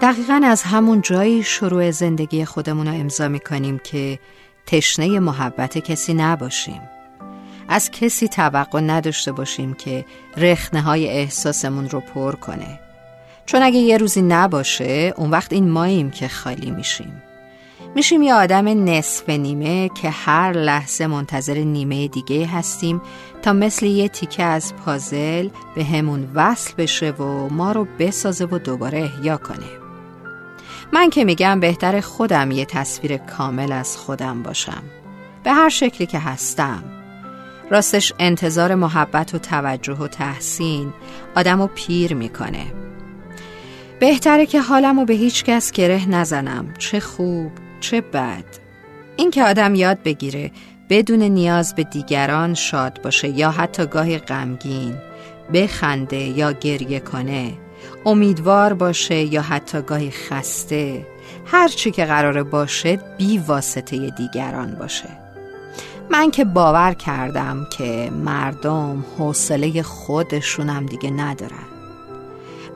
دقیقا از همون جایی شروع زندگی خودمون رو امضا می‌کنیم که تشنه محبت کسی نباشیم. از کسی توقع نداشته باشیم که رخنه های احساسمون رو پر کنه. چون اگه یه روزی نباشه اون وقت این ماییم که خالی میشیم. میشیم یه آدم نصف نیمه که هر لحظه منتظر نیمه دیگه هستیم تا مثل یه تیکه از پازل به همون وصل بشه و ما رو بسازه و دوباره احیا کنه. من که میگم بهتر خودم یه تصویر کامل از خودم باشم. به هر شکلی که هستم. راستش انتظار محبت و توجه و تحسین آدم رو پیر می‌کنه. بهتره که حالم رو به هیچ کس گره نزنم. چه خوب چه بد. اینکه آدم یاد بگیره بدون نیاز به دیگران شاد باشه یا حتی گاهی غمگین بخنده یا گریه کنه امیدوار باشه یا حتی گاهی خسته هر چی که قراره باشه بی واسطه دیگران باشه. من که باور کردم که مردم حوصله خودشونم دیگه ندارن.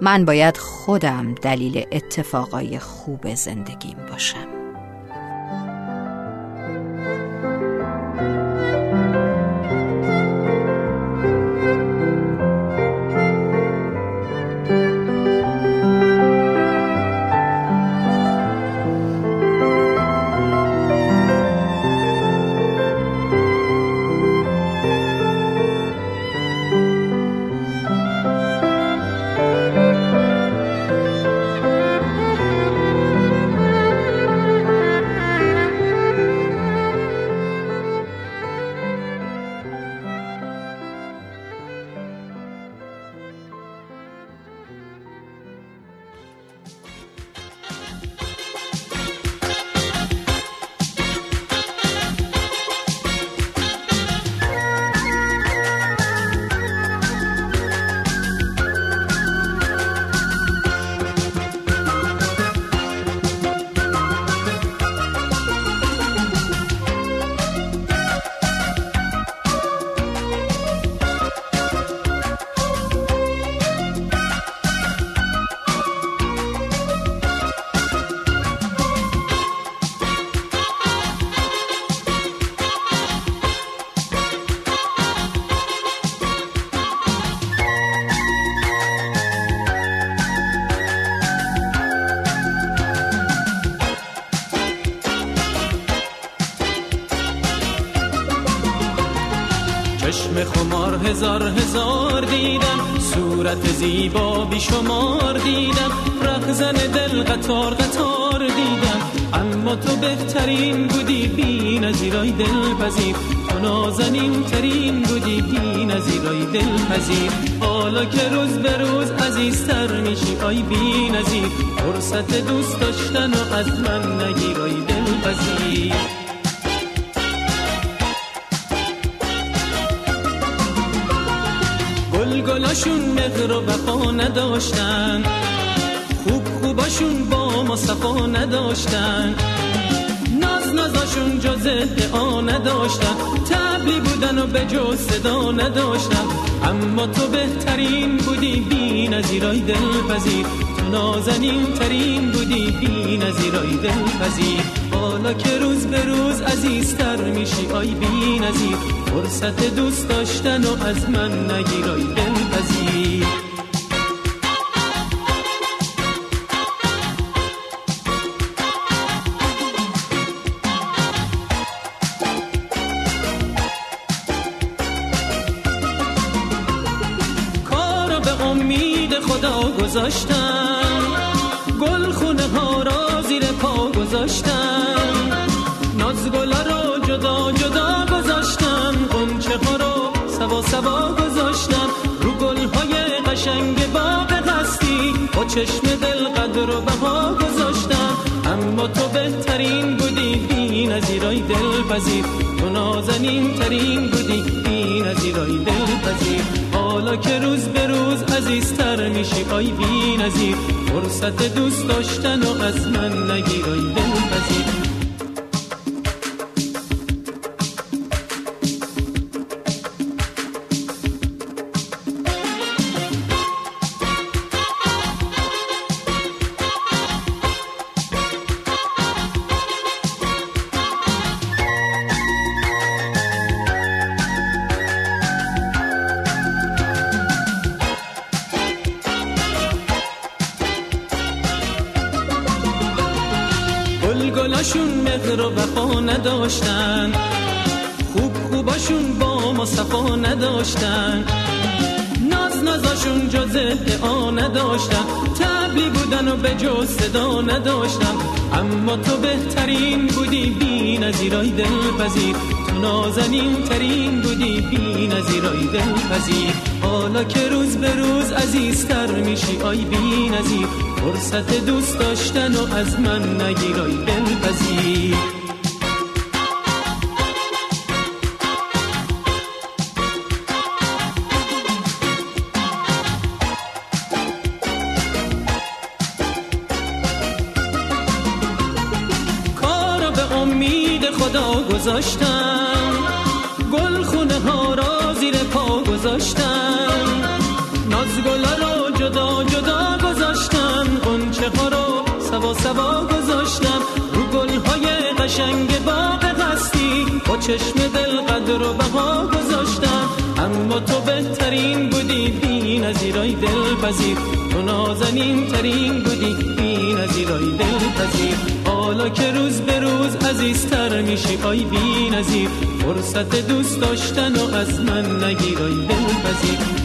من باید خودم دلیل اتفاقای خوب زندگیم باشم. چشم خمار هزار هزار دیدم صورت زیبا بیشمار دیدم رخزن دل قطار قطار دیدم. اما تو بهترین بودی بی نظیرای دل پذیر. تو نازنین ترین بودی بی نظیرای دل پذیر. حالا که روز به روز عزیزتر میشی آی بی نظیر فرصت دوست داشتن و از من نگیرای دل پذیر. گلاشون مهر و وفا نداشتن. خوب خوباشون با ما صفا نداشتن. ناز نازاشون جز ادعا نداشتن. تبلی بودن و به جز صدا نداشتن. اما تو بهترین بودی بی نظیرای دلپذیر. تو نازنین ترین بودی بی نظیرای دلپذیر. حالا که به روز عزیزتر میشی. آی بی نظیر فرصت دوست داشتن و از من نگیرای دلپذیر. کارو به امید خدا گذاشتم. گل خونه ها را زیر پا گذاشتم. چشم دل قدر و بها گذاشتم. اما تو بهترین بودی بی نظیرای دل پذیر تو نازنین ترین بودی بی نظیرای دل پذیر حالا که روز به روز عزیزتر میشی آی بی نظیر. فرصت دوست داشتن و از من نگیرای دل گلاشون مهر و وفا نداشتن. خوب خوباشون با ما صفا نداشتن. ناز نازاشون جز ادعا نداشتن. تبلی بودن و به جز صدا نداشتن. اما تو بهترین بودی بی نظیرای دلپذیر. تو نازنین ترین بودی بی نظیرای دلپذیر. حالا که روز به روز عزیزتر میشی آی بی نظیر فرصت دوست داشتن و از من نگیرای دلپذیر کارو به امید خدا گذاشتم. گل خونه ها چشم دل قدر و بها گذاشتم. اما تو بهترین بودی بی نظیرای دلپذیر. تو نازنین ترین بودی بی نظیرای دلپذیر. حالا که روز به روز عزیزتر میشی آی بی نظیر. فرصت دوست داشتن و از من نگیرای دلپذیر.